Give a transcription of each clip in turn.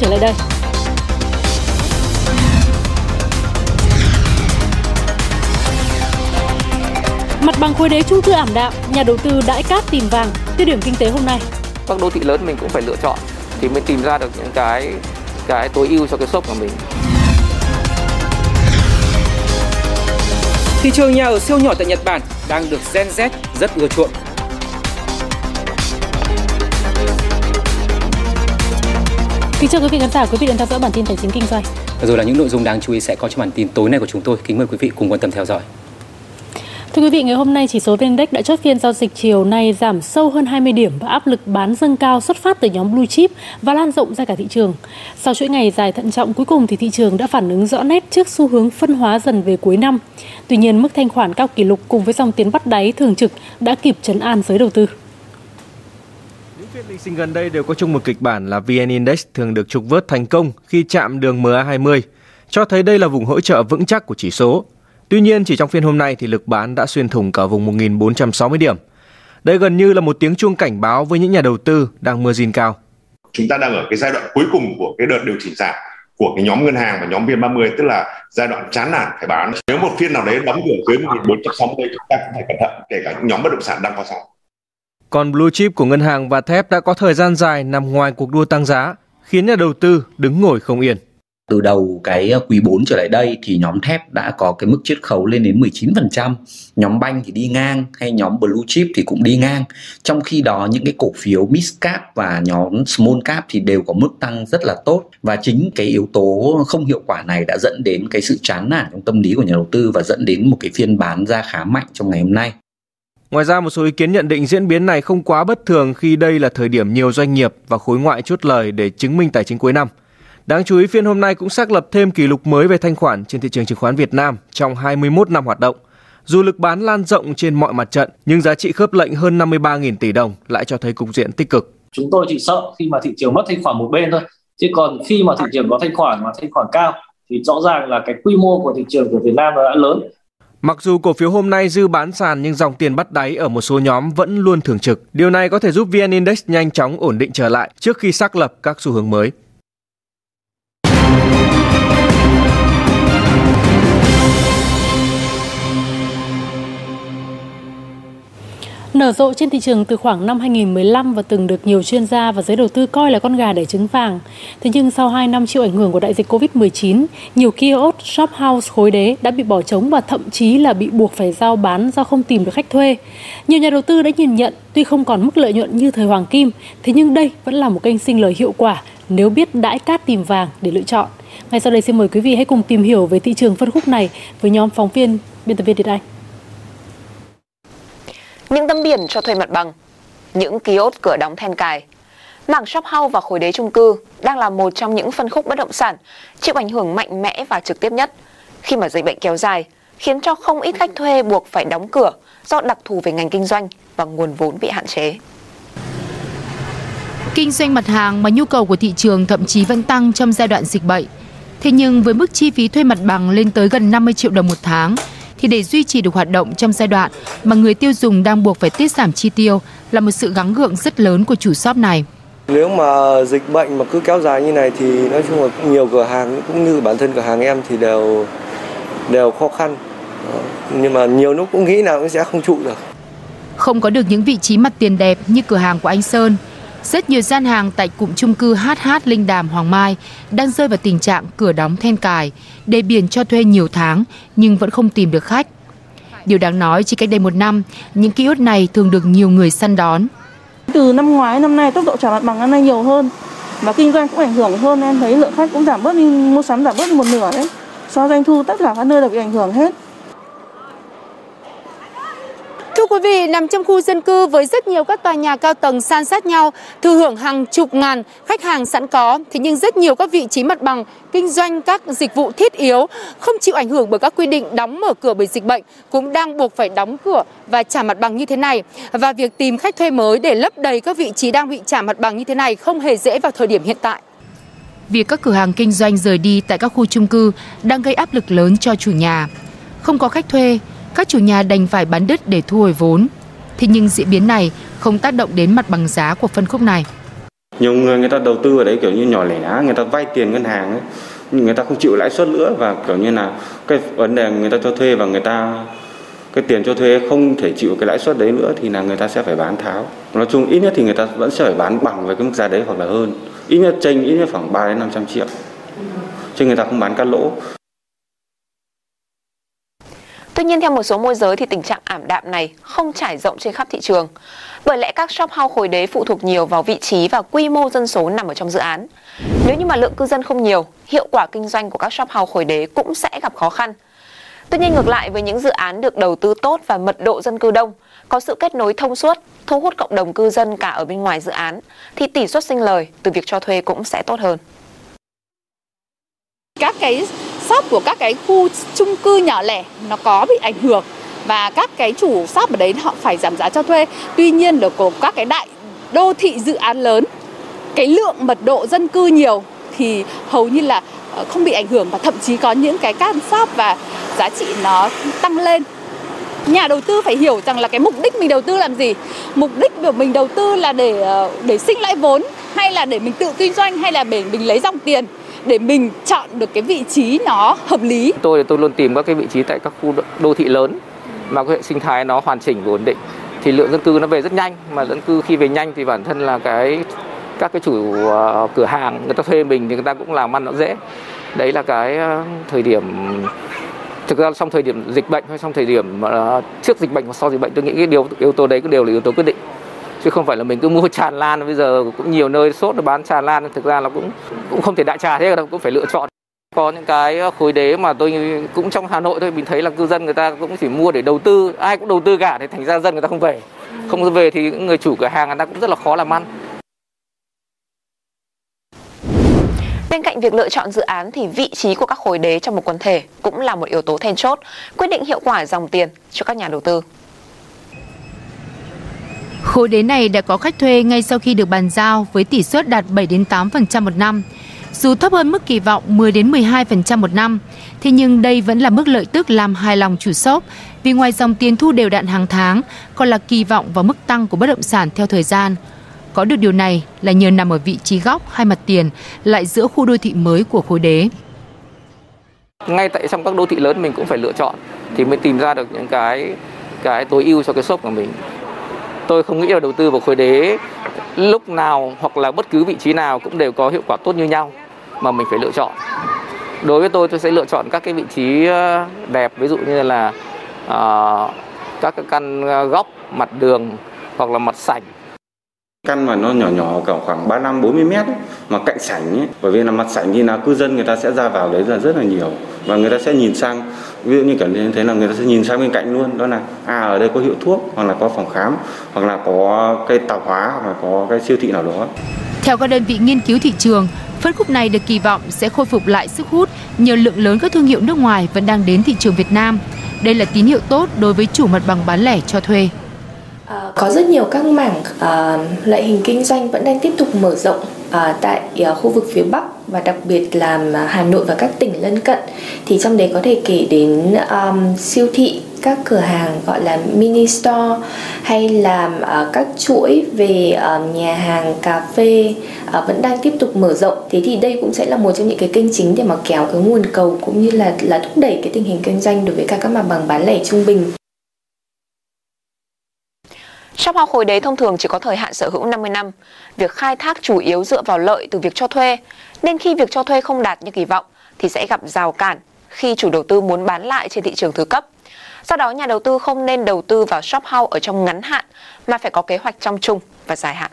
trở lại đây. Mặt bằng khối đế chung cư ảm đạm, nhà đầu tư đãi cát tìm vàng. Tiêu điểm kinh tế hôm nay. Các đô thị lớn mình cũng phải lựa chọn thì mới tìm ra được những cái cái tối ưu cho cái shop của mình. Thị trường nhà ở siêu nhỏ tại Nhật Bản đang được Gen Z rất ưa chuộng. Kính chào quý vị khán giả, quý vị đang theo dõi bản tin tài chính kinh doanh. Rồi là những nội dung đáng chú ý sẽ có trong bản tin tối nay của chúng tôi. Kính mời quý vị cùng quan tâm theo dõi. Thưa quý vị, ngày hôm nay chỉ số VN Index đã chốt phiên giao dịch chiều nay giảm sâu hơn 20 điểm và áp lực bán dâng cao xuất phát từ nhóm blue chip và lan rộng ra cả thị trường. Sau chuỗi ngày dài thận trọng cuối cùng thì thị trường đã phản ứng rõ nét trước xu hướng phân hóa dần về cuối năm. Tuy nhiên, mức thanh khoản cao kỷ lục cùng với dòng tiền bắt đáy thường trực đã kịp chấn an giới đầu tư. Phiên lịch sinh gần đây đều có chung một kịch bản là VN Index thường được trục vớt thành công khi chạm đường MA20, cho thấy đây là vùng hỗ trợ vững chắc của chỉ số Tuy nhiên, chỉ trong phiên hôm nay thì lực bán đã xuyên thủng cả vùng 1.460 điểm. Đây gần như là một tiếng chuông cảnh báo với những nhà đầu tư đang mưa zin cao. Chúng ta đang ở cái giai đoạn cuối cùng của cái đợt điều chỉnh giảm của cái nhóm ngân hàng và nhóm VN30 tức là giai đoạn chán nản phải bán. Nếu một phiên nào đấy đóng cửa dưới 1460 chúng ta cũng phải cẩn thận kể cả những nhóm bất động sản đang có sóng. Còn blue chip của ngân hàng và thép đã có thời gian dài nằm ngoài cuộc đua tăng giá, khiến nhà đầu tư đứng ngồi không yên từ đầu cái ờ, quý 4 trở lại đây thì nhóm thép đã có cái mức chiết khấu lên đến 19%, nhóm banh thì đi ngang hay nhóm blue chip thì cũng đi ngang. Trong khi đó những cái cổ phiếu mid cap và nhóm small cap thì đều có mức tăng rất là tốt và chính cái yếu tố không hiệu quả này đã dẫn đến cái sự chán nản trong tâm lý của nhà đầu tư và dẫn đến một cái phiên bán ra khá mạnh trong ngày hôm nay. Ngoài ra, một số ý kiến nhận định diễn biến này không quá bất thường khi đây là thời điểm nhiều doanh nghiệp và khối ngoại chốt lời để chứng minh tài chính cuối năm. Đáng chú ý phiên hôm nay cũng xác lập thêm kỷ lục mới về thanh khoản trên thị trường chứng khoán Việt Nam trong 21 năm hoạt động. Dù lực bán lan rộng trên mọi mặt trận, nhưng giá trị khớp lệnh hơn 53.000 tỷ đồng lại cho thấy cục diện tích cực. Chúng tôi chỉ sợ khi mà thị trường mất thanh khoản một bên thôi. Chứ còn khi mà thị trường có thanh khoản mà thanh khoản cao thì rõ ràng là cái quy mô của thị trường của Việt Nam đã lớn. Mặc dù cổ phiếu hôm nay dư bán sàn nhưng dòng tiền bắt đáy ở một số nhóm vẫn luôn thường trực. Điều này có thể giúp VN Index nhanh chóng ổn định trở lại trước khi xác lập các xu hướng mới. Nở rộ trên thị trường từ khoảng năm 2015 và từng được nhiều chuyên gia và giới đầu tư coi là con gà đẻ trứng vàng. Thế nhưng sau 2 năm chịu ảnh hưởng của đại dịch Covid-19, nhiều kiosk, shop house khối đế đã bị bỏ trống và thậm chí là bị buộc phải giao bán do không tìm được khách thuê. Nhiều nhà đầu tư đã nhìn nhận tuy không còn mức lợi nhuận như thời hoàng kim, thế nhưng đây vẫn là một kênh sinh lời hiệu quả nếu biết đãi cát tìm vàng để lựa chọn. Ngay sau đây xin mời quý vị hãy cùng tìm hiểu về thị trường phân khúc này với nhóm phóng viên biên tập viên Việt Anh những tấm biển cho thuê mặt bằng, những kiosk cửa đóng then cài. Mảng shop house và khối đế chung cư đang là một trong những phân khúc bất động sản chịu ảnh hưởng mạnh mẽ và trực tiếp nhất khi mà dịch bệnh kéo dài khiến cho không ít khách thuê buộc phải đóng cửa do đặc thù về ngành kinh doanh và nguồn vốn bị hạn chế. Kinh doanh mặt hàng mà nhu cầu của thị trường thậm chí vẫn tăng trong giai đoạn dịch bệnh. Thế nhưng với mức chi phí thuê mặt bằng lên tới gần 50 triệu đồng một tháng thì để duy trì được hoạt động trong giai đoạn mà người tiêu dùng đang buộc phải tiết giảm chi tiêu là một sự gắng gượng rất lớn của chủ shop này. Nếu mà dịch bệnh mà cứ kéo dài như này thì nói chung là nhiều cửa hàng cũng như bản thân cửa hàng em thì đều đều khó khăn. Nhưng mà nhiều lúc cũng nghĩ là cũng sẽ không trụ được. Không có được những vị trí mặt tiền đẹp như cửa hàng của anh Sơn, rất nhiều gian hàng tại cụm chung cư HH Linh Đàm Hoàng Mai đang rơi vào tình trạng cửa đóng then cài, đề biển cho thuê nhiều tháng nhưng vẫn không tìm được khách. Điều đáng nói chỉ cách đây một năm, những kiosk này thường được nhiều người săn đón. Từ năm ngoái năm nay tốc độ trả mặt bằng năm nay nhiều hơn và kinh doanh cũng ảnh hưởng hơn em thấy lượng khách cũng giảm bớt đi mua sắm giảm bớt đi một nửa đấy. So doanh thu tất cả các nơi đều bị ảnh hưởng hết. Thưa quý vị, nằm trong khu dân cư với rất nhiều các tòa nhà cao tầng san sát nhau, thừa hưởng hàng chục ngàn khách hàng sẵn có, thế nhưng rất nhiều các vị trí mặt bằng kinh doanh các dịch vụ thiết yếu không chịu ảnh hưởng bởi các quy định đóng mở cửa bởi dịch bệnh cũng đang buộc phải đóng cửa và trả mặt bằng như thế này. Và việc tìm khách thuê mới để lấp đầy các vị trí đang bị trả mặt bằng như thế này không hề dễ vào thời điểm hiện tại. Việc các cửa hàng kinh doanh rời đi tại các khu chung cư đang gây áp lực lớn cho chủ nhà. Không có khách thuê, các chủ nhà đành phải bán đất để thu hồi vốn. Thế nhưng diễn biến này không tác động đến mặt bằng giá của phân khúc này. Nhiều người người ta đầu tư ở đấy kiểu như nhỏ lẻ, người ta vay tiền ngân hàng ấy, người ta không chịu lãi suất nữa và kiểu như là cái vấn đề người ta cho thuê và người ta cái tiền cho thuê không thể chịu cái lãi suất đấy nữa thì là người ta sẽ phải bán tháo. Nói chung ít nhất thì người ta vẫn sẽ phải bán bằng với cái mức giá đấy hoặc là hơn. Ít nhất tranh ít nhất khoảng 3 đến 500 triệu. Chứ người ta không bán cắt lỗ. Tuy nhiên theo một số môi giới thì tình trạng ảm đạm này không trải rộng trên khắp thị trường. Bởi lẽ các shop house khối đế phụ thuộc nhiều vào vị trí và quy mô dân số nằm ở trong dự án. Nếu như mà lượng cư dân không nhiều, hiệu quả kinh doanh của các shop house khối đế cũng sẽ gặp khó khăn. Tuy nhiên ngược lại với những dự án được đầu tư tốt và mật độ dân cư đông, có sự kết nối thông suốt, thu hút cộng đồng cư dân cả ở bên ngoài dự án, thì tỷ suất sinh lời từ việc cho thuê cũng sẽ tốt hơn. Các cái shop của các cái khu chung cư nhỏ lẻ nó có bị ảnh hưởng và các cái chủ shop ở đấy họ phải giảm giá cho thuê. Tuy nhiên là của các cái đại đô thị dự án lớn, cái lượng mật độ dân cư nhiều thì hầu như là ờ, không bị ảnh hưởng và thậm chí có những cái can shop và giá trị nó tăng lên. Nhà đầu tư phải hiểu rằng là cái mục đích mình đầu tư làm gì. Mục đích của mình đầu tư là để ờ, để sinh lãi vốn hay là để mình tự kinh doanh hay là để mình lấy dòng tiền để mình chọn được cái vị trí nó hợp lý. Tôi thì tôi luôn tìm các cái vị trí tại các khu đô thị lớn mà cái hệ sinh thái nó hoàn chỉnh và ổn định. Thì lượng dân cư nó về rất nhanh mà dân cư khi về nhanh thì bản thân là cái các cái chủ ờ, cửa hàng người ta thuê mình thì người ta cũng làm ăn nó dễ. Đấy là cái ờ, thời điểm thực ra trong thời điểm dịch bệnh hay trong thời điểm uh, trước dịch bệnh và sau dịch bệnh tôi nghĩ cái điều yếu tố đấy cũng đều là yếu tố quyết định chứ không phải là mình cứ mua tràn lan bây giờ cũng nhiều nơi sốt nó bán tràn lan thực ra là cũng cũng không thể đại trà thế đâu cũng phải lựa chọn. Có những cái khối đế mà tôi cũng trong Hà Nội thôi mình thấy là cư dân người ta cũng chỉ mua để đầu tư ai cũng đầu tư cả thì thành ra dân người ta không về. Không về thì những người chủ cửa hàng người ta cũng rất là khó làm ăn. Bên cạnh việc lựa chọn dự án thì vị trí của các khối đế trong một quần thể cũng là một yếu tố then chốt, quyết định hiệu quả dòng tiền cho các nhà đầu tư. Khối đế này đã có khách thuê ngay sau khi được bàn giao với tỷ suất đạt 7 đến 8% một năm. Dù thấp hơn mức kỳ vọng 10 đến 12% một năm, thế nhưng đây vẫn là mức lợi tức làm hài lòng chủ shop vì ngoài dòng tiền thu đều đặn hàng tháng còn là kỳ vọng vào mức tăng của bất động sản theo thời gian. Có được điều này là nhờ nằm ở vị trí góc hai mặt tiền lại giữa khu đô thị mới của khối đế. Ngay tại trong các đô thị lớn mình cũng phải lựa chọn thì mới tìm ra được những cái cái tối ưu cho cái shop của mình. Tôi không nghĩ là đầu tư vào khối đế lúc nào hoặc là bất cứ vị trí nào cũng đều có hiệu quả tốt như nhau mà mình phải lựa chọn. Đối với tôi tôi sẽ lựa chọn các cái vị trí ờ, đẹp ví dụ như là uh, các cái căn ờ, góc mặt đường hoặc là mặt sảnh căn mà nó nhỏ nhỏ cả khoảng 35 40 mét ấy, mà cạnh sảnh ấy, bởi vì là mặt sảnh thì là cư dân người ta sẽ ra vào đấy là rất là nhiều và người ta sẽ nhìn sang ví dụ như kiểu như thế là người ta sẽ nhìn sang bên cạnh luôn đó là à ở đây có hiệu thuốc hoặc là có phòng khám hoặc là có cây tạp hóa hoặc là có cái siêu thị nào đó. Theo các đơn vị nghiên cứu thị trường phân khúc này được kỳ vọng sẽ khôi phục lại sức hút nhờ lượng lớn các thương hiệu nước ngoài vẫn đang đến thị trường Việt Nam. Đây là tín hiệu tốt đối với chủ mặt bằng bán lẻ cho thuê. À, có rất nhiều các mảng à, loại hình kinh doanh vẫn đang tiếp tục mở rộng à, tại à, khu vực phía Bắc và đặc biệt là Hà Nội và các tỉnh lân cận thì trong đấy có thể kể đến um, siêu thị các cửa hàng gọi là mini store hay là uh, các chuỗi về uh, nhà hàng cà phê uh, vẫn đang tiếp tục mở rộng. Thế thì đây cũng sẽ là một trong những cái kênh chính để mà kéo cái nguồn cầu cũng như là là thúc đẩy cái tình hình kinh doanh đối với cả các mặt bằng bán lẻ trung bình. Shop house khối đế thông thường chỉ có thời hạn sở hữu 50 năm. Việc khai thác chủ yếu dựa vào lợi từ việc cho thuê, nên khi việc cho thuê không đạt như kỳ vọng thì sẽ gặp rào cản khi chủ đầu tư muốn bán lại trên thị trường thứ cấp. Do đó, nhà đầu tư không nên đầu tư vào shop house ở trong ngắn hạn mà phải có kế hoạch trong trung và dài hạn.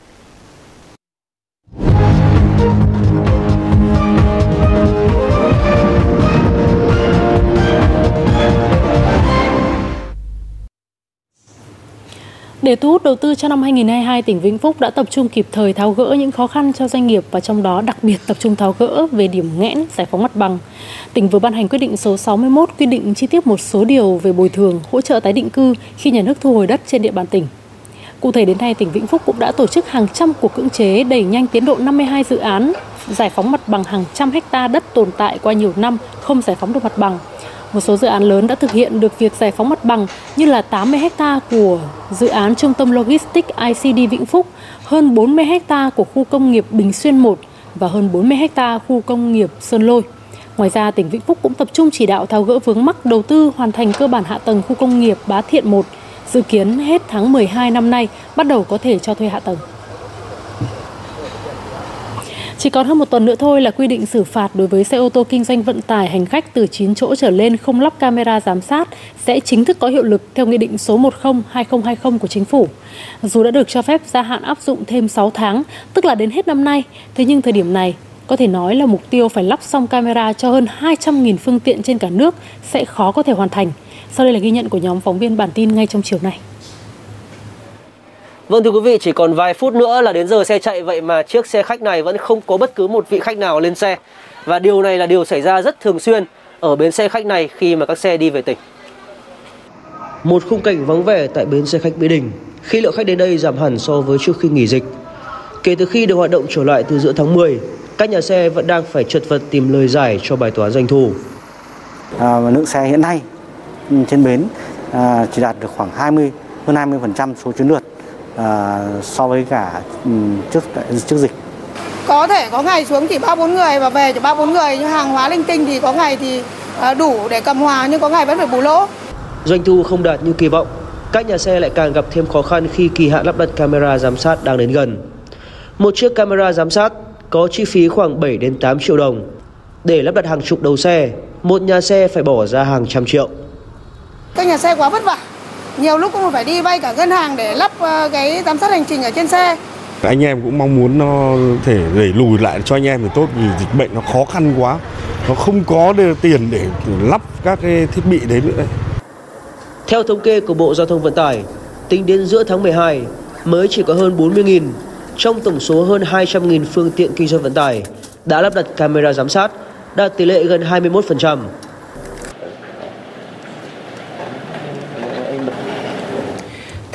Để thu hút đầu tư cho năm 2022, tỉnh Vĩnh Phúc đã tập trung kịp thời tháo gỡ những khó khăn cho doanh nghiệp và trong đó đặc biệt tập trung tháo gỡ về điểm nghẽn giải phóng mặt bằng. Tỉnh vừa ban hành quyết định số 61 quy định chi tiết một số điều về bồi thường, hỗ trợ tái định cư khi nhà nước thu hồi đất trên địa bàn tỉnh. Cụ thể đến nay, tỉnh Vĩnh Phúc cũng đã tổ chức hàng trăm cuộc cưỡng chế đẩy nhanh tiến độ 52 dự án giải phóng mặt bằng hàng trăm hecta đất tồn tại qua nhiều năm không giải phóng được mặt bằng một số dự án lớn đã thực hiện được việc giải phóng mặt bằng như là 80 ha của dự án Trung tâm Logistics ICD Vĩnh Phúc, hơn 40 ha của khu công nghiệp Bình Xuyên 1 và hơn 40 ha khu công nghiệp Sơn Lôi. Ngoài ra, tỉnh Vĩnh Phúc cũng tập trung chỉ đạo tháo gỡ vướng mắc đầu tư hoàn thành cơ bản hạ tầng khu công nghiệp Bá Thiện 1, dự kiến hết tháng 12 năm nay bắt đầu có thể cho thuê hạ tầng. Chỉ còn hơn một tuần nữa thôi là quy định xử phạt đối với xe ô tô kinh doanh vận tải hành khách từ 9 chỗ trở lên không lắp camera giám sát sẽ chính thức có hiệu lực theo Nghị định số 10-2020 của Chính phủ. Dù đã được cho phép gia hạn áp dụng thêm 6 tháng, tức là đến hết năm nay, thế nhưng thời điểm này có thể nói là mục tiêu phải lắp xong camera cho hơn 200.000 phương tiện trên cả nước sẽ khó có thể hoàn thành. Sau đây là ghi nhận của nhóm phóng viên bản tin ngay trong chiều nay. Vâng thưa quý vị, chỉ còn vài phút nữa là đến giờ xe chạy vậy mà chiếc xe khách này vẫn không có bất cứ một vị khách nào lên xe. Và điều này là điều xảy ra rất thường xuyên ở bến xe khách này khi mà các xe đi về tỉnh. Một khung cảnh vắng vẻ tại bến xe khách Mỹ Đình khi lượng khách đến đây giảm hẳn so với trước khi nghỉ dịch. Kể từ khi được hoạt động trở lại từ giữa tháng 10, các nhà xe vẫn đang phải chật vật tìm lời giải cho bài toán doanh thu. À, lượng xe hiện nay trên bến à, chỉ đạt được khoảng 20 hơn 20% số chuyến lượt à, so với cả um, trước trước dịch. Có thể có ngày xuống chỉ ba bốn người và về chỉ ba bốn người nhưng hàng hóa linh tinh thì có ngày thì à, đủ để cầm hòa nhưng có ngày vẫn phải bù lỗ. Doanh thu không đạt như kỳ vọng, các nhà xe lại càng gặp thêm khó khăn khi kỳ hạn lắp đặt camera giám sát đang đến gần. Một chiếc camera giám sát có chi phí khoảng 7 đến 8 triệu đồng. Để lắp đặt hàng chục đầu xe, một nhà xe phải bỏ ra hàng trăm triệu. Các nhà xe quá vất vả. Nhiều lúc cũng phải đi vay cả ngân hàng để lắp ờ, cái giám sát hành trình ở trên xe. Anh em cũng mong muốn nó thể đẩy lùi lại cho anh em thì tốt vì dịch bệnh nó khó khăn quá. Nó không có tiền để lắp các cái thiết bị đấy nữa. Theo thống kê của Bộ Giao thông Vận tải, tính đến giữa tháng 12 mới chỉ có hơn 40.000 trong tổng số hơn 200.000 phương tiện kinh doanh vận tải đã lắp đặt camera giám sát, đạt tỷ lệ gần 21%.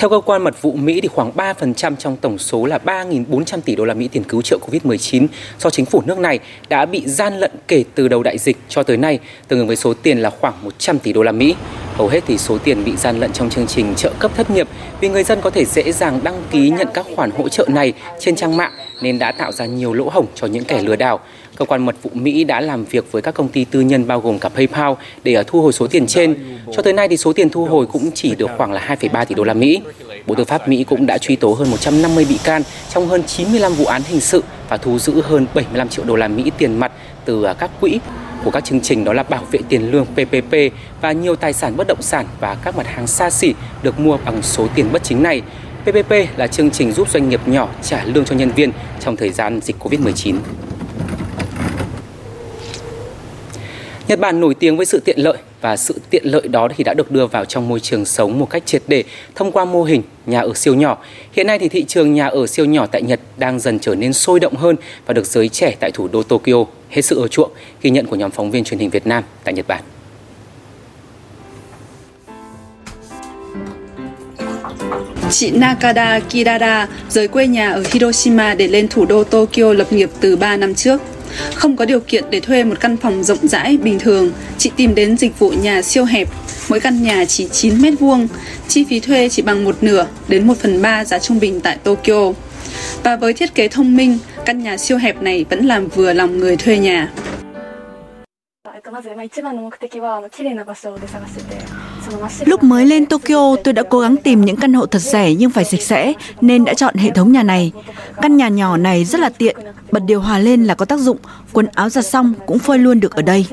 Theo cơ quan mật vụ Mỹ thì khoảng 3% trong tổng số là 3.400 tỷ đô la Mỹ tiền cứu trợ Covid-19 do chính phủ nước này đã bị gian lận kể từ đầu đại dịch cho tới nay, tương ứng với số tiền là khoảng 100 tỷ đô la Mỹ. Hầu hết thì số tiền bị gian lận trong chương trình trợ cấp thất nghiệp vì người dân có thể dễ dàng đăng ký nhận các khoản hỗ trợ này trên trang mạng nên đã tạo ra nhiều lỗ hổng cho những kẻ lừa đảo. Cơ quan mật vụ Mỹ đã làm việc với các công ty tư nhân bao gồm cả PayPal để ờ, thu hồi số tiền trên. Cho tới nay thì số tiền thu hồi cũng chỉ được khoảng là 2,3 tỷ đô la Mỹ. Bộ Tư pháp Mỹ cũng đã truy tố hơn 150 bị can trong hơn 95 vụ án hình sự và thu giữ hơn 75 triệu đô la Mỹ tiền mặt từ ờ, các quỹ của các chương trình đó là bảo vệ tiền lương PPP và nhiều tài sản bất động sản và các mặt hàng xa xỉ được mua bằng số tiền bất chính này. PPP là chương trình giúp doanh nghiệp nhỏ trả lương cho nhân viên trong thời gian dịch Covid-19. Nhật Bản nổi tiếng với sự tiện lợi và sự tiện lợi đó thì đã được đưa vào trong môi trường sống một cách triệt để thông qua mô hình nhà ở siêu nhỏ. Hiện nay thì thị trường nhà ở siêu nhỏ tại Nhật đang dần trở nên sôi động hơn và được giới trẻ tại thủ đô Tokyo hết sự ưa chuộng, ghi nhận của nhóm phóng viên truyền hình Việt Nam tại Nhật Bản. Chị Nakada Kirada rời quê nhà ở Hiroshima để lên thủ đô Tokyo lập nghiệp từ 3 năm trước. Không có điều kiện để thuê một căn phòng rộng rãi bình thường, chị tìm đến dịch vụ nhà siêu hẹp. Mỗi căn nhà chỉ 9 mét vuông, chi phí thuê chỉ bằng một nửa đến 1 phần 3 giá trung bình tại Tokyo. Và với thiết kế thông minh, căn nhà siêu hẹp này vẫn làm vừa lòng người thuê nhà. Lúc mới lên Tokyo, tôi đã cố gắng tìm những căn hộ thật rẻ nhưng phải sạch sẽ, nên đã chọn hệ thống nhà này. Căn nhà nhỏ này rất là tiện, bật điều hòa lên là có tác dụng, quần áo giặt xong cũng phơi luôn được ở đây.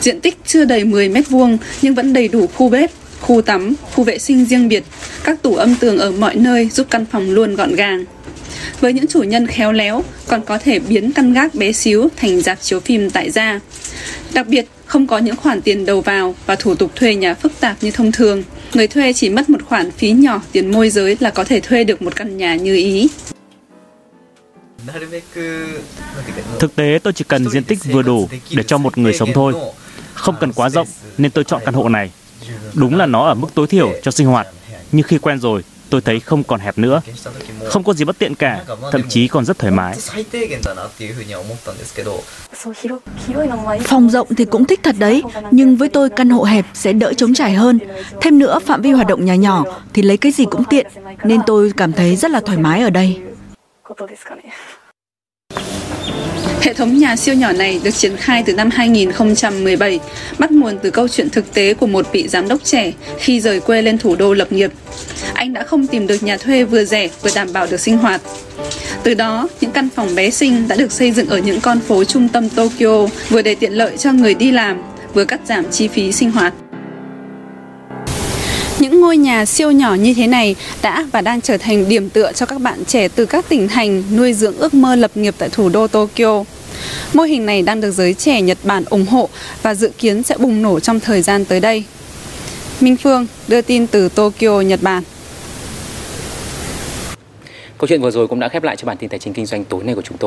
Diện tích chưa đầy 10 mét vuông nhưng vẫn đầy đủ khu bếp, khu tắm, khu vệ sinh riêng biệt, các tủ âm tường ở mọi nơi giúp căn phòng luôn gọn gàng. Với những chủ nhân khéo léo, còn có thể biến căn gác bé xíu thành dạp chiếu phim tại gia. Đặc biệt, không có những khoản tiền đầu vào và thủ tục thuê nhà phức tạp như thông thường. Người thuê chỉ mất một khoản phí nhỏ tiền môi giới là có thể thuê được một căn nhà như ý. Thực tế tôi chỉ cần diện tích vừa đủ để cho một người sống thôi. Không cần quá rộng nên tôi chọn căn hộ này. Đúng là nó ở mức tối thiểu cho sinh hoạt, nhưng khi quen rồi tôi thấy không còn hẹp nữa. Không có gì bất tiện cả, thậm chí còn rất thoải mái. Phòng rộng thì cũng thích thật đấy, nhưng với tôi căn hộ hẹp sẽ đỡ trống trải hơn. Thêm nữa, phạm vi hoạt động nhà nhỏ thì lấy cái gì cũng tiện, nên tôi cảm thấy rất là thoải mái ở đây. Hệ thống nhà siêu nhỏ này được triển khai từ năm 2017, bắt nguồn từ câu chuyện thực tế của một vị giám đốc trẻ khi rời quê lên thủ đô lập nghiệp. Anh đã không tìm được nhà thuê vừa rẻ vừa đảm bảo được sinh hoạt. Từ đó, những căn phòng bé xinh đã được xây dựng ở những con phố trung tâm Tokyo, vừa để tiện lợi cho người đi làm, vừa cắt giảm chi phí sinh hoạt. Những ngôi nhà siêu nhỏ như thế này đã và đang trở thành điểm tựa cho các bạn trẻ từ các tỉnh thành nuôi dưỡng ước mơ lập nghiệp tại thủ đô Tokyo. Mô hình này đang được giới trẻ Nhật Bản ủng hộ và dự kiến sẽ bùng nổ trong thời gian tới đây. Minh Phương đưa tin từ Tokyo, Nhật Bản. Câu chuyện vừa rồi cũng đã khép lại cho bản tin tài chính kinh doanh tối nay của chúng tôi.